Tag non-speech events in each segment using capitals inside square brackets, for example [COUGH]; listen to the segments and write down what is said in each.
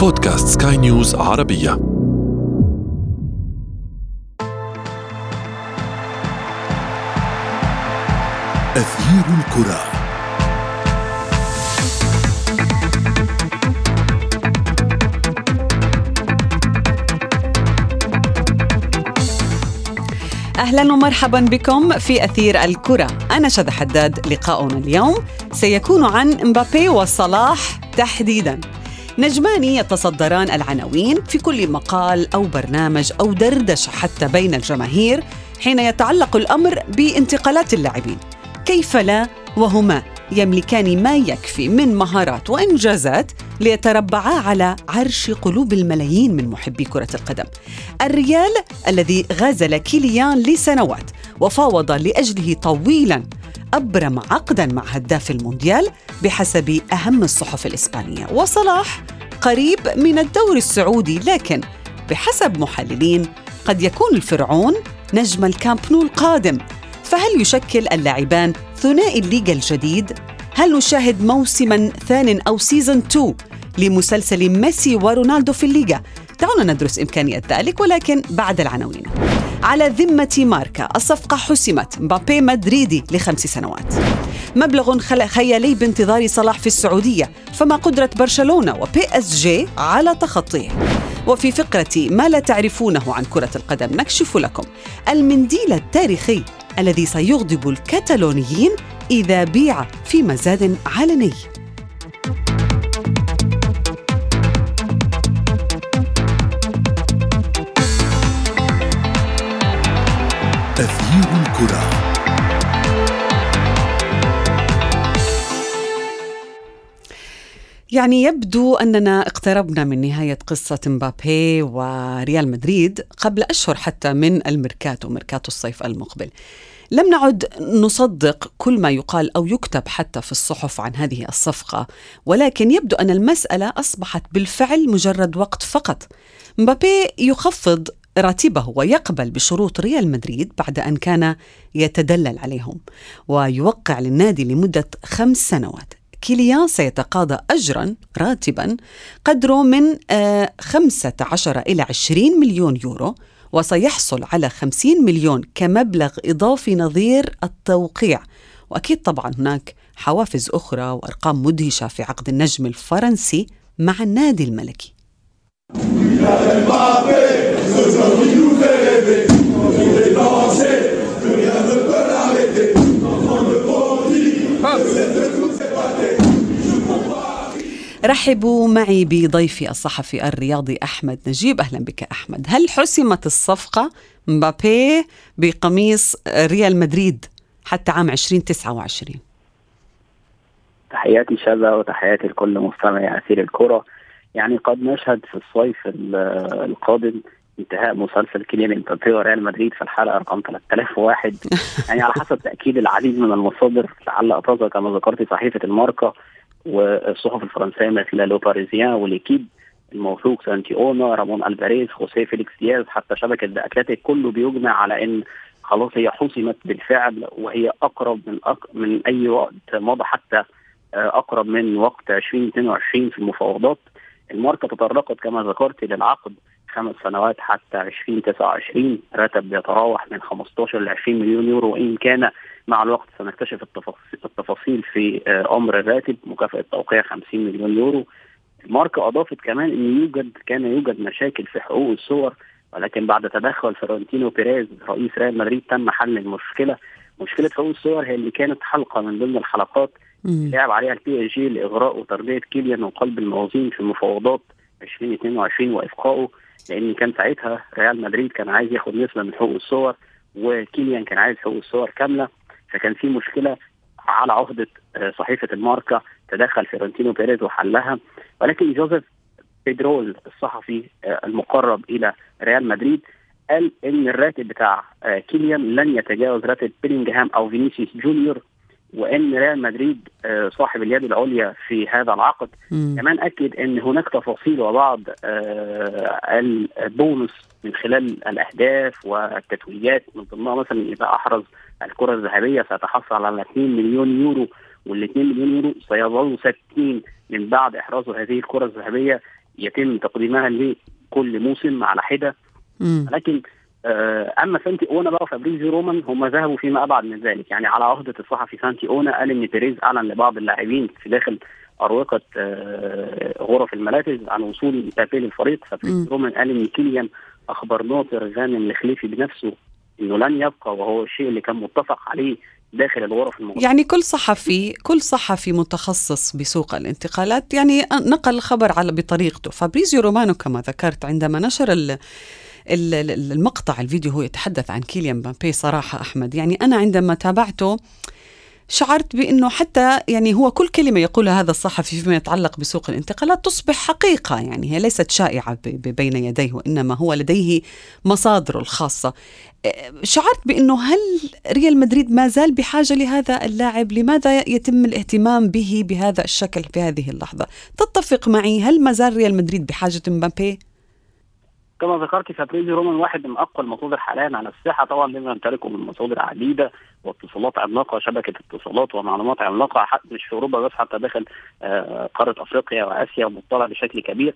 بودكاست سكاي نيوز عربية. أثير الكرة. أهلا ومرحبا بكم في أثير الكرة. أنا شذى حداد لقاؤنا اليوم سيكون عن مبابي وصلاح تحديدا. نجمان يتصدران العناوين في كل مقال أو برنامج أو دردشه حتى بين الجماهير حين يتعلق الأمر بانتقالات اللاعبين كيف لا وهما يملكان ما يكفي من مهارات وإنجازات ليتربعا على عرش قلوب الملايين من محبي كرة القدم. الريال الذي غازل كيليان لسنوات وفاوض لأجله طويلا أبرم عقدا مع هداف المونديال بحسب أهم الصحف الإسبانية، وصلاح قريب من الدوري السعودي لكن بحسب محللين قد يكون الفرعون نجم الكامب نو القادم فهل يشكل اللاعبان ثنائي الليغا الجديد؟ هل نشاهد موسما ثان أو season 2 لمسلسل ميسي ورونالدو في الليغا؟ دعونا ندرس إمكانية ذلك ولكن بعد العناوين على ذمة ماركا. الصفقة حسمت. مبابي مدريدي لخمس سنوات. مبلغ خيالي بانتظار صلاح في السعودية فما قدرة برشلونة و PSG على تخطيه. وفي فقرة ما لا تعرفونه عن كرة القدم نكشف لكم المنديل التاريخي الذي سيغضب الكتالونيين إذا بيع في مزاد علني. يعني يبدو أننا اقتربنا من نهاية قصة مبابي وريال مدريد قبل أشهر حتى من الميركاتو ميركاتو الصيف المقبل. لم نعد نصدق كل ما يقال أو يكتب حتى في الصحف عن هذه الصفقة، ولكن يبدو أن المسألة أصبحت بالفعل مجرد وقت فقط. مبابي يخفض راتبه ويقبل بشروط ريال مدريد بعد أن كان يتدلل عليهم ويوقع للنادي لمدة خمس سنوات كيليان سيتقاضى أجرا راتبا قدره من 15 آه، إلى 20 مليون يورو وسيحصل على 50 مليون كمبلغ إضافي نظير التوقيع. وأكيد طبعا هناك حوافز أخرى وأرقام مدهشة في عقد النجم الفرنسي مع النادي الملكي. رحبوا معي بضيفي الصحفي الرياضي أحمد نجيب. أهلا بك أحمد. هل حسمت الصفقة مبابي بقميص ريال مدريد حتى عام 2029 تحياتي شذا وتحياتي لكل مستمعي أثير الكرة. يعني قد نشهد في الصيف القادم انتهاء مسلسل كيليان امبابي وريال مدريد في الحلقة رقم 3001 [LAUGHS] يعني على حسب تأكيد العديد من المصادر لعل ابرزها كما ذكرت صحيفة الماركة والصحف الفرنسية مثل لو باريزيان وليكيب الموثوق سانتي اونا رامون ألفاريز خوسيه فيليكس دياز حتى شبكة The Athletic كله بيجمع على إن خلاص هي حسمت بالفعل وهي أقرب من أق... من أي وقت مضى حتى آه، أقرب من وقت 2022 في المفاوضات. الماركة تطرقت كما ذكرت للعقد خمس سنوات حتى 2029 راتب بيتراوح من 15 ل 20 مليون يورو وإن كان مع الوقت سنكتشف التفاصيل في آه، أمر الراتب مكافأة توقيع 50 مليون يورو. الماركة أضافت كمان إن يوجد كان يوجد مشاكل في حقوق الصور ولكن بعد تدخل فلورنتينو بيريز رئيس ريال مدريد تم حل المشكلة. مشكلة حقوق الصور هي اللي كانت حلقة من ضمن الحلقات لعب عليها ال PSG لإغراء وتربيه كيليان وقلب الموازين في المفاوضات 2022 وإبقائه لأن كان ساعتها ريال مدريد كان عايز ياخد نسبة من حقوق الصور وكيليان كان عايز حقوق الصور كاملة. فكان في مشكلة على عهدة آه، صحيفة الماركة تدخل فلورنتينو بيريز وحلها. ولكن جوزيف بيدرول الصحفي آه، المقرب إلى ريال مدريد قال إن الراتب بتاع آه، كيليان لن يتجاوز راتب بيلينغهام أو فينيسيوس جونيور وإن ريال مدريد صاحب اليد العليا في هذا العقد مم. كمان أكد إن هناك تفاصيل وبعض البونص من خلال الأهداف والتتويجات من ضمنها مثلا إذا أحرز الكرة الذهبية سيتحصل على 2 مليون يورو وال 2 مليون يورو سيظلوا ثابتين من بعد احرازه هذه الكرة الذهبية يتم تقديمها لكل موسم على حدة مم. آه، أما سانتي أونا بقى وفابريزيو رومانو هم ذهبوا فيما أبعد من ذلك. يعني على عهده الصحفي سانتي أونا قال إن بيريز أعلن لبعض اللاعبين في داخل أروقة آه، غرف الملابس عن وصول مبابي للفريق. مم. فابريزيو رومانو قال إن كيليان أخبر ناصر غانم الخليفي بنفسه إنه لن يبقى وهو الشيء اللي كان متفق عليه داخل الغرف المغلقه يعني كل صحفي كل صحفي متخصص بسوق الانتقالات يعني نقل الخبر على بطريقته. فابريزيو رومانو كما ذكرت عندما نشر ال- المقطع الفيديو هو يتحدث عن كيليان مبابي صراحة أحمد. يعني أنا عندما تابعته شعرت بأنه حتى يعني هو كل كلمة يقولها هذا الصحفي فيما يتعلق بسوق الانتقالات تصبح حقيقة. يعني هي ليست ب- بين يديه وإنما هو لديه مصادره الخاصة. إيه، شعرت بأنه هل ريال مدريد ما زال بحاجة لهذا اللاعب؟ لماذا يتم الاهتمام به بهذا الشكل في هذه اللحظة؟ تتفق معي هل ما زال ريال مدريد بحاجة مبابي كما ذكرت فابريزيو رومان واحد من أقوى المصادر حاليا على الساحة. طبعا بما يمتلكه من مصادر عديدة واتصالات عملاقة شبكة اتصالات ومعلومات عملاقة مش في أوروبا بس حتى داخل آه، قارة أفريقيا وآسيا ومطلع بشكل كبير.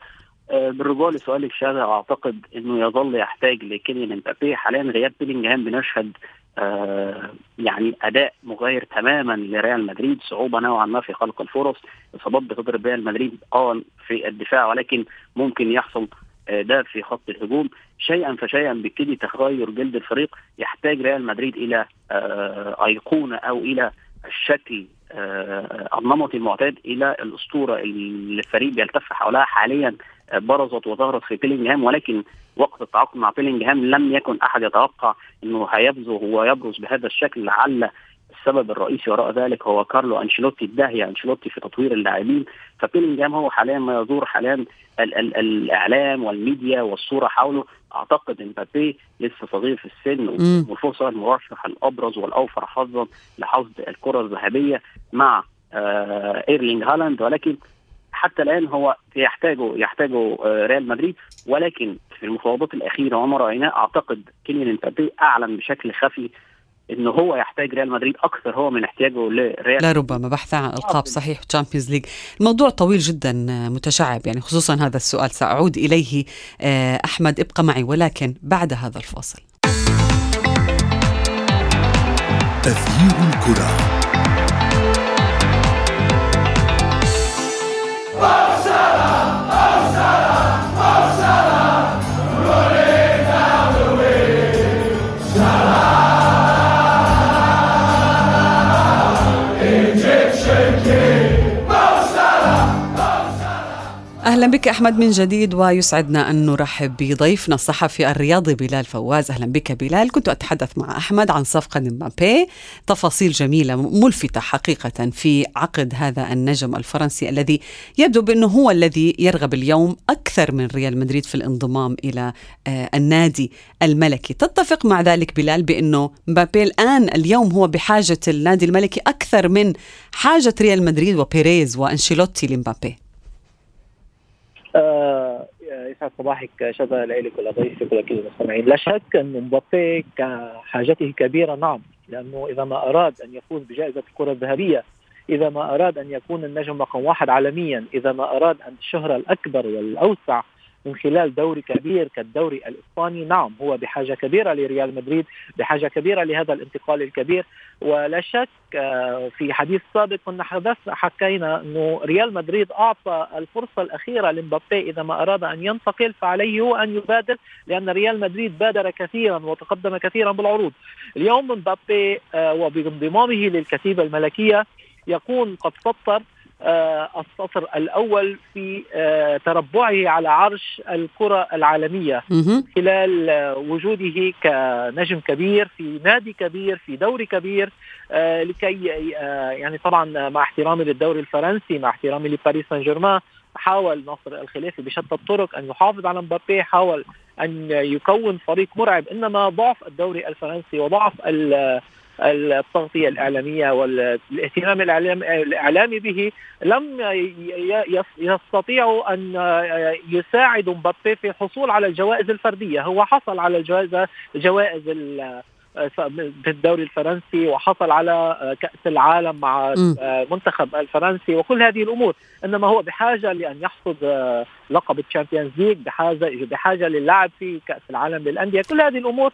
آه، بالرجوع لسؤالك شاذ أعتقد إنه يظل يحتاج لكيليان امبابي حاليا غياب بيلينجهام بنشهد آه، يعني أداء مغاير تماما لريال مدريد صعوبة نوعا ما في خلق الفرص. إصابات بتضرب ريال مدريد آه في الدفاع ولكن ممكن يحصل آه، ده في خط الهجوم. شيئا فشيئا بيبتدي تغير جلد الفريق. يحتاج ريال مدريد إلى آه، أيقونة أو إلى الشكل آه، النمطي المعتاد إلى الأسطورة اللي الفريق بيلتف حولها حاليا آه، برزت وظهرت في بيلينجهام ولكن وقت التعاقد مع بيلينجهام لم يكن أحد يتوقع إنه هيبزغ ويبرز بهذا الشكل لعل السبب الرئيسي وراء ذلك هو كارلو أنشيلوتي الداهية أنشيلوتي في تطوير اللاعبين. فبيلينجهام هو حاليا ما يدور حاليا ال- ال- الإعلام والميديا والصورة حوله. أعتقد إن مبابي لسه صغير في السن. والفرصة المرشح الأبرز والأوفر حظا لحصد الكرة الذهبية مع آه إيرلينج هالاند. ولكن حتى الآن هو يحتاجه يحتاجه آه ريال مدريد. ولكن في المفاوضات الأخيرة وما رأيناه أعتقد كيليان مبابي أعلن بشكل خفي إنه هو يحتاج ريال مدريد أكثر هو من احتياجه لريال. لربما بحث عن ألقاب صحيح Champions League الموضوع طويل جدا متشعب يعني خصوصا هذا السؤال. سأعود إليه آه، أحمد ابقى معي ولكن بعد هذا الفاصل. تغيير الكرة. أهلا بك أحمد من جديد ويسعدنا أن نرحب بضيفنا الصحفي الرياضي بلال فواز. أهلا بك بلال. كنت أتحدث مع أحمد عن صفقة مبابي. تفاصيل جميلة ملفتة حقيقة في عقد هذا النجم الفرنسي الذي يبدو بأنه هو الذي يرغب اليوم أكثر من ريال مدريد في الانضمام إلى آه، النادي الملكي. تتفق مع ذلك بلال بأنه مبابي الآن اليوم هو بحاجة النادي الملكي أكثر من حاجة ريال مدريد وبيريز وأنشيلوتي لمبابي. آه، يسعد صباحك شذا لك ولضيفك ولكل المستمعين. لا شك أن مبابي كحاجته كبيرة نعم لأنه إذا ما أراد أن يفوز بجائزة الكرة الذهبية إذا ما أراد أن يكون النجم رقم واحد عالميا إذا ما أراد أن الشهرة الأكبر والأوسع من خلال دوري كبير كالدوري الإسباني نعم هو بحاجة كبيرة لريال مدريد بحاجة كبيرة لهذا الانتقال الكبير ولا شك آه، في حديث سابق كنا حدث حكينا أنه ريال مدريد أعطى الفرصة الأخيرة لمبابي إذا ما أراد أن ينتقل فعليه هو أن يبادر لأن ريال مدريد بادر كثيرا وتقدم كثيرا بالعروض. اليوم مبابي آه، وبانضمامه للكتيبة الملكية يكون قد آه، السطر الأول في آه، تربعه على عرش الكرة العالمية مهم. خلال آه، وجوده كنجم كبير في نادي كبير في دوري كبير آه، لكي آه، يعني طبعا مع احترامي للدوري الفرنسي مع احترامي لباريس سان جيرمان حاول ناصر الخليفي بشتى الطرق أن يحافظ على مبابي حاول أن يكون فريق مرعب إنما ضعف الدوري الفرنسي وضعف ال- التغطية الإعلامية والاهتمام الإعلامي به لم يستطيعوا أن يساعدوا مبابي في الحصول على الجوائز الفردية. هو حصل على الجوائز جوائز في الدوري الفرنسي وحصل على كأس العالم مع م. منتخب الفرنسي وكل هذه الأمور. إنما هو بحاجة لأن يحصد لقب ال Champions League بحاجه بحاجة للعب في كأس العالم للأندية. كل هذه الأمور آه،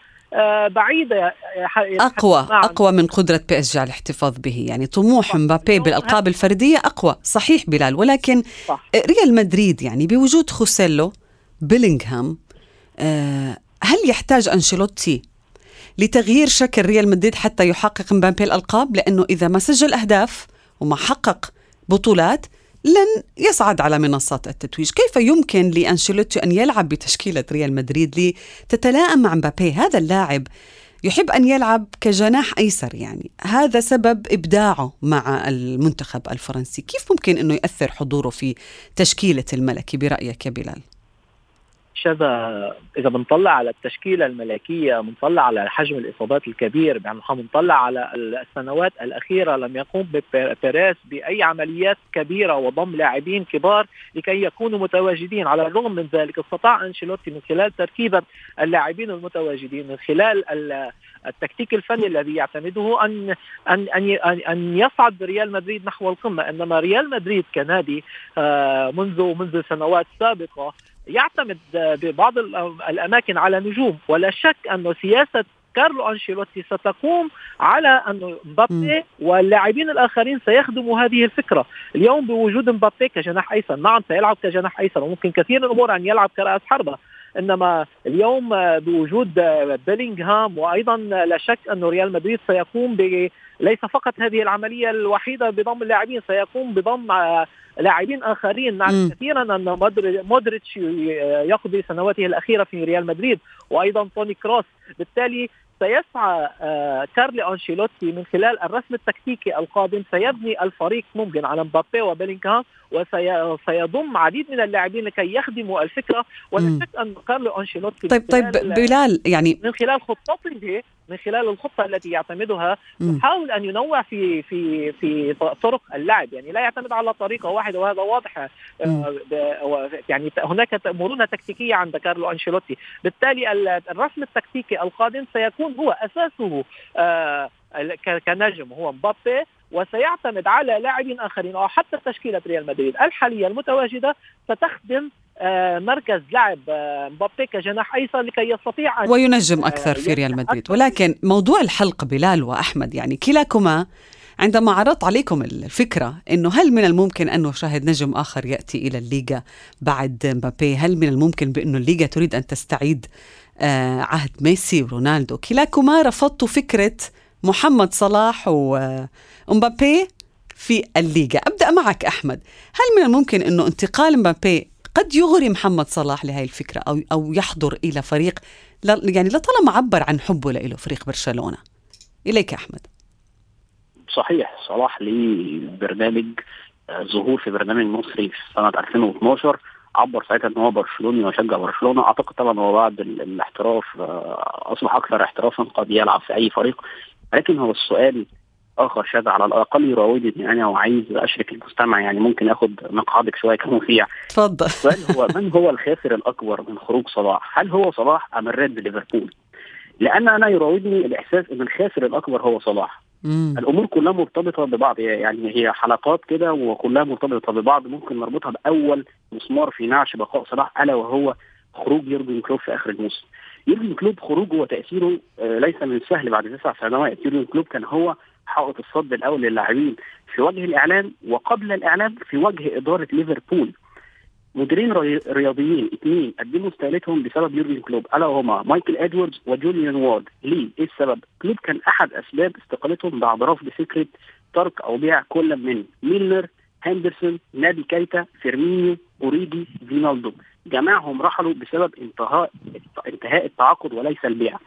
بعيدة أقوى أقوى من قدرة PSG على الاحتفاظ به. يعني طموح مبابي بالألقاب الفردية أقوى. صحيح بلال. ولكن صح. ريال مدريد يعني بوجود خوسيلو بيلينغهام آه، هل يحتاج أنشيلوتي لتغيير شكل ريال مدريد حتى يحقق مبابي الألقاب؟ لأنه إذا ما سجل أهداف وما حقق بطولات لن يصعد على منصات التتويج. كيف يمكن لأنشيلوتي أن يلعب بتشكيلة ريال مدريد لتتلائم مع مبابي؟ هذا اللاعب يحب أن يلعب كجناح أيسر يعني. هذا سبب إبداعه مع المنتخب الفرنسي. كيف ممكن أنه يأثر حضوره في تشكيلة الملكي برأيك يا بلال؟ شذا إذا بنطلع على التشكيلة الملكية بنطلع على حجم الإصابات الكبير يعني بنطلع على السنوات الأخيرة لم يقوم بيريز بأي عمليات كبيرة وضم لاعبين كبار لكي يكونوا متواجدين. على الرغم من ذلك استطاع أنشيلوتي من خلال تركيبة اللاعبين المتواجدين من خلال التكتيك الفني الذي يعتمده ان ان ان ان يصعد ريال مدريد نحو القمة. إنما ريال مدريد كنادي آه، منذ منذ سنوات سابقة يعتمد ببعض الأماكن على نجوم ولا شك انه سياسة كارلو أنشيلوتي ستقوم على أن مبابي واللاعبين الآخرين سيخدموا هذه الفكرة، اليوم بوجود مبابي كجناح أيسر، نعم سيلعب كجناح أيسر وممكن كثير من الأمور أن يلعب كرأس حربة، إنما اليوم بوجود بيلينغهام وأيضا لا شك انه ريال مدريد سيقوم ب ليس فقط هذه العملية الوحيدة بضم اللاعبين سيقوم بضم لاعبين آخرين. نعرف كثيرا أن مودريتش يقضي سنواته الأخيرة في ريال مدريد وأيضا توني كروس. بالتالي سيسعى آه، كارلي أنشيلوتي من خلال الرسم التكتيكي القادم سيبني الفريق ممكن على مبابي وبيلينغهام وسيضم عديد من اللاعبين لكي يخدموا الفكرة. ولا شك أن كارلو أنشيلوتي طيب طيب بلال يعني من خلال خطته من خلال الخطة التي يعتمدها يحاول أن ينوع في في في طرق اللعب. يعني لا يعتمد على طريقة واحدة وهذا واضح. آه، يعني هناك مرونه تكتيكية عند كارلو أنشيلوتي. بالتالي الرسم التكتيكي القادم سيكون هو أساسه آه، كنجم. هو مبابي وسيعتمد على لاعبين آخرين أو حتى تشكيلة ريال مدريد. الحالية المتواجدة ستخدم آه، مركز لعب آه، مبابي كجناح أيسر لكي يستطيع أن وينجم أكثر في ريال مدريد. ولكن موضوع الحلق بلال وأحمد يعني كلاكما عندما عرضت عليكم الفكرة أنه هل من الممكن أن نشاهد نجم آخر يأتي إلى الليغا بعد مبابي؟ هل من الممكن بأنه الليغا تريد أن تستعيد آه، عهد ميسي ورونالدو كلاكما رفضتوا فكرة محمد صلاح ومبابي في الليغا. أبدأ معك أحمد. هل من الممكن أنه انتقال مبابي قد يغري محمد صلاح لهي الفكرة أو, أو يحضر إلى فريق يعني لطالما عبر عن حبه له فريق برشلونة؟ إليك أحمد. صحيح صلاح ليه برنامج آه، ظهور في برنامج مصري في سنة 2012 عبر ساعتها إن هو برشلوني وشجع برشلونة. أعتقد طبعا هو بعد الاحتراف آه، أصبح أكثر احترافا قد يلعب في أي فريق. لكن هو السؤال آخر شاذ على الأقل يراودني أنا وعايز أشرك المستمع يعني ممكن آخد مقعدك شوية كمذيع اتفضل السؤال هو [LAUGHS] من هو الخاسر الأكبر من خروج صلاح؟ هل هو صلاح أم الريد ليفربول؟ لأن أنا يراودني الإحساس إن الخاسر الأكبر هو صلاح مم. الأمور كلها مرتبطة ببعض يعني هي حلقات كده وكلها مرتبطة ببعض ممكن نربطها بأول مسمار في نعش بقاء صلاح ألا وهو خروج يورجن كلوب في آخر الموسم. يورجن كلوب خروجه وتأثيره آه، ليس من السهل بعد تسع سنوات، يورجن كلوب كان هو حائط الصد الأول للاعبين في وجه الإعلام وقبل الإعلام في وجه إدارة ليفربول. مديرين رياضيين اثنين قدموا استقالتهم بسبب يورجن كلوب ألا وهما مايكل إدواردز وجوليان وارد ليه؟ إيه السبب؟ كلوب كان أحد أسباب استقالتهم بعد رفض فكرة ترك أو بيع كل من ميلنر هندرسون نابي كايتا فيرمينيو أوريجي فينالدوم جميعهم رحلوا بسبب انتهاء انتهاء التعاقد وليس البيع.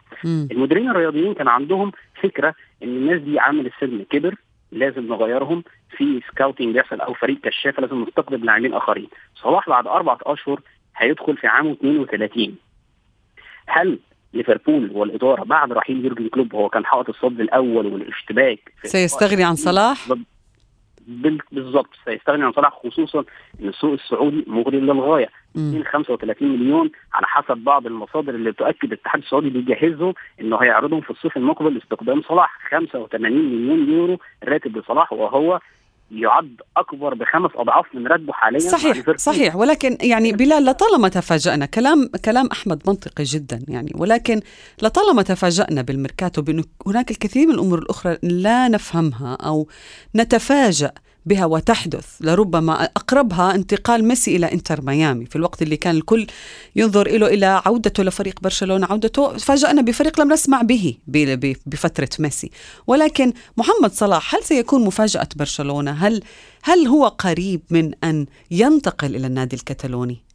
المديرين الرياضيين كان عندهم فكرة إن الناس دي عامل السن كبر لازم نغيرهم في scouting بيحصل أو فريق كشاف لازم نستقطب لاعبين آخرين. صلاح بعد أربعة أشهر هيدخل في عامه 32 هل ليفربول والإدارة بعد رحيل يورجن كلوب هو كان حائط الصد الأول والاشتباك سيستغني عن صلاح؟ بال- بالظبط سيستغني عن صلاح خصوصا إن السوق السعودي مغري للغاية مم. 235 مليون على حسب بعض المصادر اللي تؤكد الاتحاد السعودي بيجهزهم إنه هيعرضهم في الصيف المقبل لاستخدام صلاح 85 مليون يورو راتب لصلاح وهو يعد أكبر بخمس أضعاف من راتبه حاليا صحيح. صحيح ولكن يعني بلال لطالما تفاجأنا كلام كلام أحمد منطقي جدا يعني ولكن لطالما تفاجأنا بالميركاتو بأن هناك الكثير من الأمور الأخرى لا نفهمها أو نتفاجأ بها وتحدث. لربما أقربها انتقال ميسي إلى إنتر ميامي. في الوقت اللي كان الكل ينظر إله إلى عودته لفريق برشلونة عودته فاجأنا بفريق لم نسمع به بفترة ميسي. ولكن محمد صلاح هل سيكون مفاجأة برشلونة؟ هل هل هو قريب من أن ينتقل إلى النادي الكتالوني؟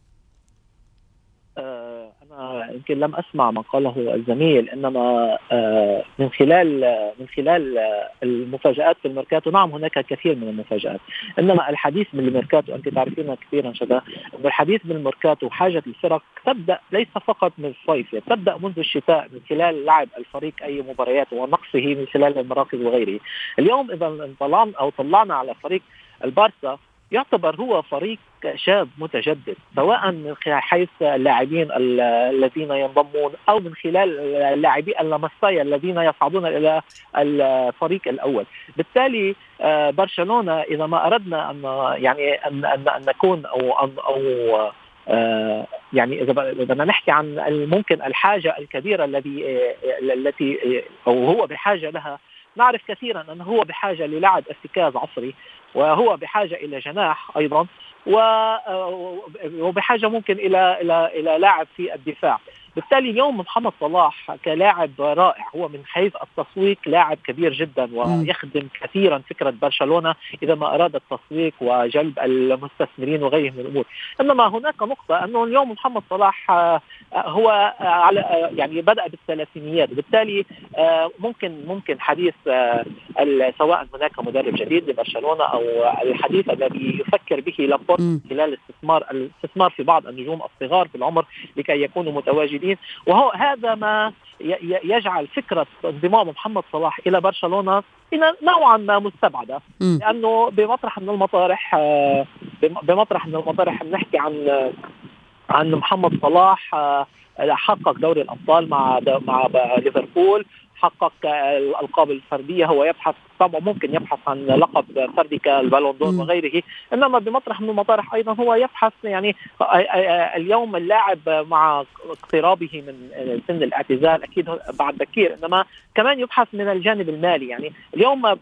يمكن لم أسمع ما قاله الزميل إنما آه، من خلال من خلال آه، المفاجآت في الميركاتو نعم هناك كثير من المفاجآت. إنما الحديث بالميركاتو أنت تعرفين كثيرا إن الحديث بالميركاتو حاجة الفرق تبدأ ليس فقط من الصيف تبدأ منذ الشتاء من خلال لعب الفريق أي مباريات ونقصه من خلال المراكز وغيره. اليوم إذا انطلعنا أو طلعنا على فريق البارسا يعتبر هو فريق شاب متجدد سواء من حيث اللاعبين ال- الذين ينضمون أو من خلال اللاعبي اللمسايا الذين يصعدون إلى الفريق الأول. بالتالي آه، برشلونة إذا ما أردنا أن يعني أن أن, نكون أو أن أو آه، يعني إذا بدنا نحكي عن ممكن الحاجة الكبيرة الذي آه، التي أو هو بحاجة لها نعرف كثيرا أنه هو بحاجة للعب ارتكاز عصري وهو بحاجة إلى جناح أيضا و- وبحاجة ممكن إلى إلى إلى لاعب في الدفاع. بالتالي اليوم محمد صلاح كلاعب رائع هو من حيث التسويق لاعب كبير جدا ويخدم كثيرا فكرة برشلونة إذا ما أراد التسويق وجلب المستثمرين وغيرهم من الأمور إنما هناك نقطة أنه اليوم محمد صلاح آه، هو آه، على آه، يعني بدأ بالثلاثينيات بالتالي آه، ممكن ممكن حديث آه، سواء هناك مدرب جديد لبرشلونة أو الحديث الذي يفكر به لابورت. خلال الاستثمار الاستثمار في بعض النجوم الصغار في العمر لكي يكونوا متواجدين وهو هذا ما يجعل فكرة انضمام محمد صلاح إلى برشلونة إلى نوعا ما مستبعدة. مم. لأنه بمطرح من المطارح آه، بم- بمطرح من المطارح بنحكي عن عن محمد صلاح آه، حقق دوري الأبطال مع مع ليفربول. حقق الألقاب الفردية هو يبحث طبعا ممكن يبحث عن لقب فردي كالبالون دور. وغيره. إنما بمطرح من المطارح أيضا هو يبحث يعني اليوم اللاعب مع اقترابه من سن الاعتزال أكيد بعد بكير. إنما كمان يبحث من الجانب المالي. يعني اليوم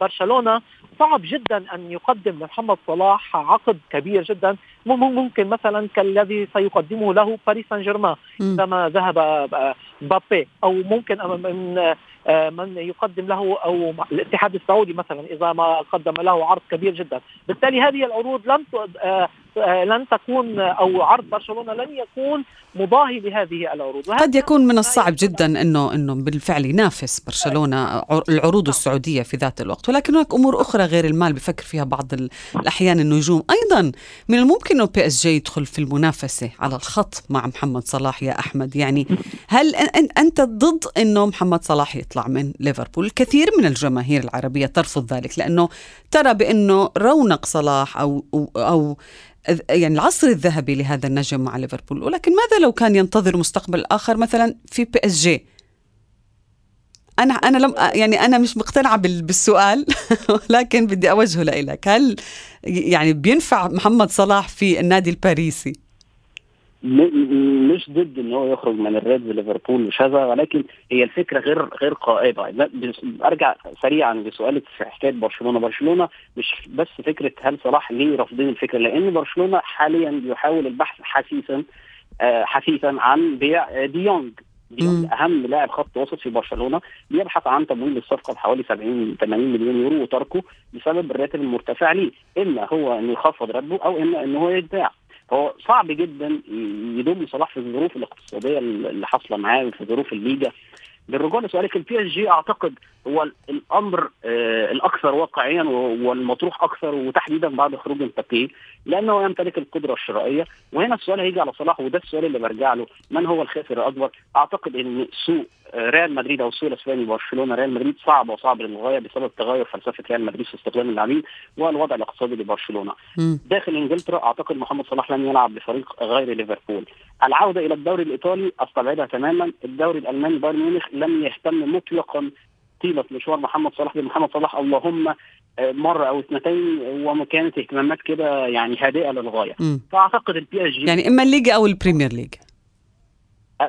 برشلونة صعب جدا أن يقدم لمحمد صلاح عقد كبير جدا مم- ممكن مثلا كالذي سيقدمه له باريس سان جيرمان. عندما ذهب آه، مبابي أو ممكن من آه، من يقدم له أو الاتحاد السعودي مثلا إذا ما قدم له عرض كبير جدا بالتالي هذه العروض آه، آه، لن تكون أو عرض برشلونة لن يكون مضاهي لهذه العروض. قد يكون من الصعب جدا انه إنه بالفعل ينافس برشلونة عر- العروض السعودية في ذات الوقت. ولكن هناك أمور أخرى غير المال بفكر فيها بعض ال- الأحيان النجوم. أيضا من الممكن إنه PSG يدخل في المنافسة على الخط مع محمد صلاح يا أحمد. يعني هل أنت ضد إنه محمد صلاح يطلع من ليفربول؟ الكثير من الجماهير العربية ترفض ذلك لأنه ترى بإنه رونق صلاح أو أو, أو يعني العصر الذهبي لهذا النجم مع ليفربول ولكن ماذا لو كان ينتظر مستقبل آخر مثلا في PSG أنا أنا لم يعني أنا مش مقتنعة بال- بالسؤال [LAUGHS] ولكن بدي أوجهه لإلك هل يعني بينفع محمد صلاح في النادي الباريسي؟ مش ضد إن هو يخرج من ال Reds ليفربول وكذا ولكن هي الفكرة غير غير قائمة. أرجع سريعا لسؤالك في حكايه برشلونة. برشلونة مش بس فكرة هل صلاح ليه رافضين الفكرة لأن برشلونة حاليا بيحاول البحث حثيثا آه، حثيثا عن بيع ديونج ديونج مم. أهم لاعب خط وسط في برشلونة. بيبحث عن تمويل الصفقة بحوالي 70 80 مليون يورو وتركه بسبب الراتب المرتفع ليه. إما هو إنه يخفض راتبه أو إما إنه هو يتباع. هو صعب جدا يضم صلاح في الظروف الاقتصادية اللي حاصلة معاه وفي ظروف الليجا. بالرجوع لسؤالك ال PSG أعتقد هو الأمر آه الأكثر واقعيا والمطروح أكثر وتحديدا بعد خروج مبابي لأنه يمتلك القدرة الشرائية وهنا السؤال هيجي على صلاح وده السؤال اللي برجع له من هو الخاسر الأكبر؟ أعتقد إن سوق آه، ريال مدريد أو السوق الأسباني برشلونه ريال مدريد صعب وصعب للغاية بسبب تغير فلسفة ريال مدريد في استخدام اللاعبين والوضع الاقتصادي لبرشلونة. داخل إنجلترا أعتقد محمد صلاح لن يلعب بفريق غير ليفربول. العودة إلى الدوري الإيطالي أستبعدها تماما، الدوري الألماني بايرن ميونخ لم يهتم مطلقا طيلة مشوار محمد صلاح بمحمد صلاح. اللهم آه، مرة أو اثنتين وكانت اهتمامات كده يعني هادئة للغاية. م. فأعتقد ال PSG يعني إما الليج أو ال Premier League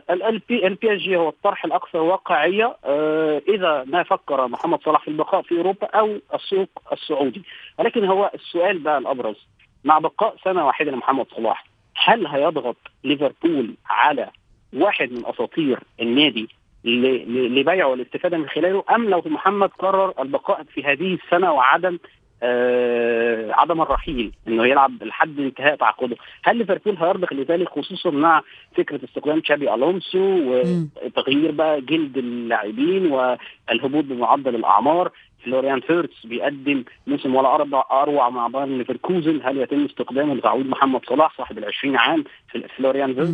ال P ال PSG هو الطرح الاكثر واقعية آه، إذا ما فكر محمد صلاح في البقاء في أوروبا أو السوق السعودي. ولكن هو السؤال بقى الأبرز. مع بقاء سنة واحدة لمحمد صلاح هل هيضغط ليفربول على واحد من أساطير النادي لبيعه والاستفادة من خلاله؟ أم لو محمد قرر البقاء في هذه السنة وعدم آه عدم الرحيل إنه يلعب لحد انتهاء تعاقده هل ليفربول هيرضخ لذلك خصوصا مع فكرة استخدام تشابي ألونسو وتغيير بقى جلد اللاعبين والهبوط بمعدل الأعمار؟ فلوريان فيرتس بيقدم موسم ولا اروع أروع مع بايرن ليفركوزن. هل يتم استخدامه لتعويض محمد صلاح صاحب ال 20 عام في فلوريان فيرتس؟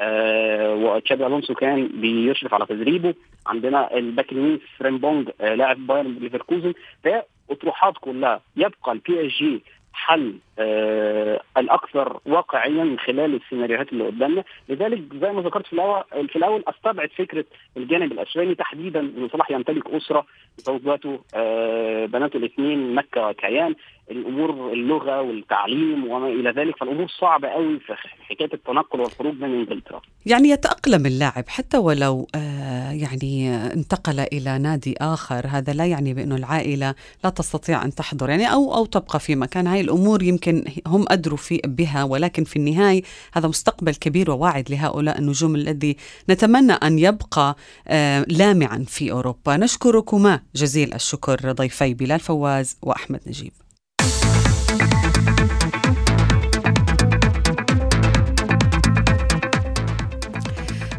آه وتشابي ألونسو كان بيشرف على تدريبه. عندنا ال back اليمين فريمبونج آه لاعب بايرن ليفركوزن. فهي أطروحات كلها. يبقى ال PSG حل آه الأكثر واقعيا من خلال السيناريوهات اللي قدامنا. لذلك زي ما ذكرت في الأول في الأول أستبعد فكرة الجانب الأسباني تحديدا إن صلاح يمتلك أسرة زوجاته آه بناته الاثنين مكة وكيان. الأمور اللغة والتعليم وما إلى ذلك فالأمور صعبة قوي في حكاية التنقل والخروج من إنجلترا. يعني يتأقلم اللاعب حتى ولو آه يعني انتقل إلى نادي آخر. هذا لا يعني بانه العائلة لا تستطيع أن تحضر. يعني أو أو تبقى في مكان. هاي الأمور يمكن هم أدروا في بها ولكن في النهاية هذا مستقبل كبير وواعد لهؤلاء النجوم الذي نتمنى أن يبقى آه لامعا في أوروبا. نشكركما جزيل الشكر ضيفي بلال فواز وأحمد نجيب.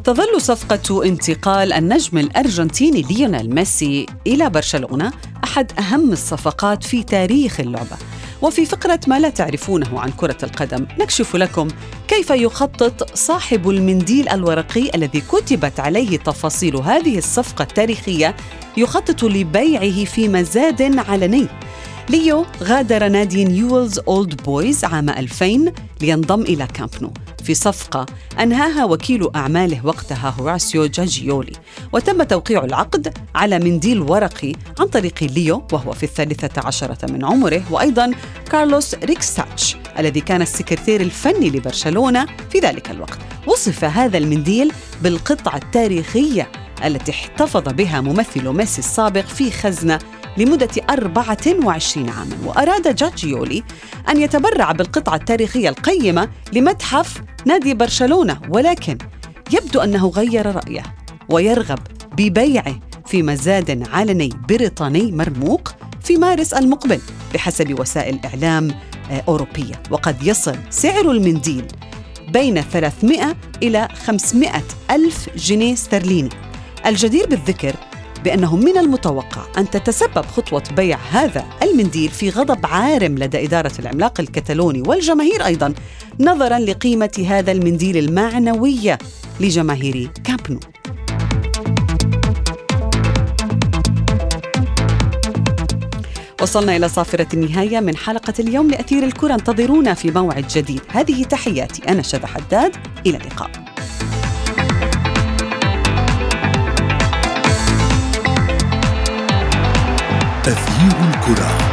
تظل صفقة انتقال النجم الأرجنتيني ليونيل ميسي إلى برشلونة أحد أهم الصفقات في تاريخ اللعبة. وفي فقرة ما لا تعرفونه عن كرة القدم نكشف لكم كيف يخطط صاحب المنديل الورقي الذي كتبت عليه تفاصيل هذه الصفقة التاريخية يخطط لبيعه في مزاد علني. ليو غادر نادي نيولز أولد بويز عام 2000 لينضم إلى كامب نو في صفقة أنهاها وكيل أعماله وقتها هوراسيو جاجيولي. وتم توقيع العقد على منديل ورقي عن طريق ليو وهو في الثالثة عشرة من عمره وأيضا كارلوس ريكستاتش الذي كان السكرتير الفني لبرشلونة في ذلك الوقت. وصف هذا المنديل بالقطعة التاريخية التي احتفظ بها ممثل ميسي السابق في خزنة لمدة 24 عاما. وأراد جاجيولي أن يتبرع بالقطعة التاريخية القيمة لمتحف نادي برشلونة ولكن يبدو أنه غير رأيه ويرغب ببيعه في مزاد علني بريطاني مرموق في مارس المقبل بحسب وسائل إعلام آه، أوروبية. وقد يصل سعر المنديل بين 300 إلى 500 ألف جنيه استرليني الجدير بالذكر بأنه من المتوقع أن تتسبب خطوة بيع هذا المنديل في غضب عارم لدى إدارة العملاق الكتالوني والجماهير أيضا نظرا لقيمة هذا المنديل المعنوية لجماهير كامب نو وصلنا إلى صافرة النهاية من حلقة اليوم لأثير الكرة. انتظرونا في موعد جديد. هذه تحياتي أنا شذى حداد. إلى اللقاء. تغيير الكرة.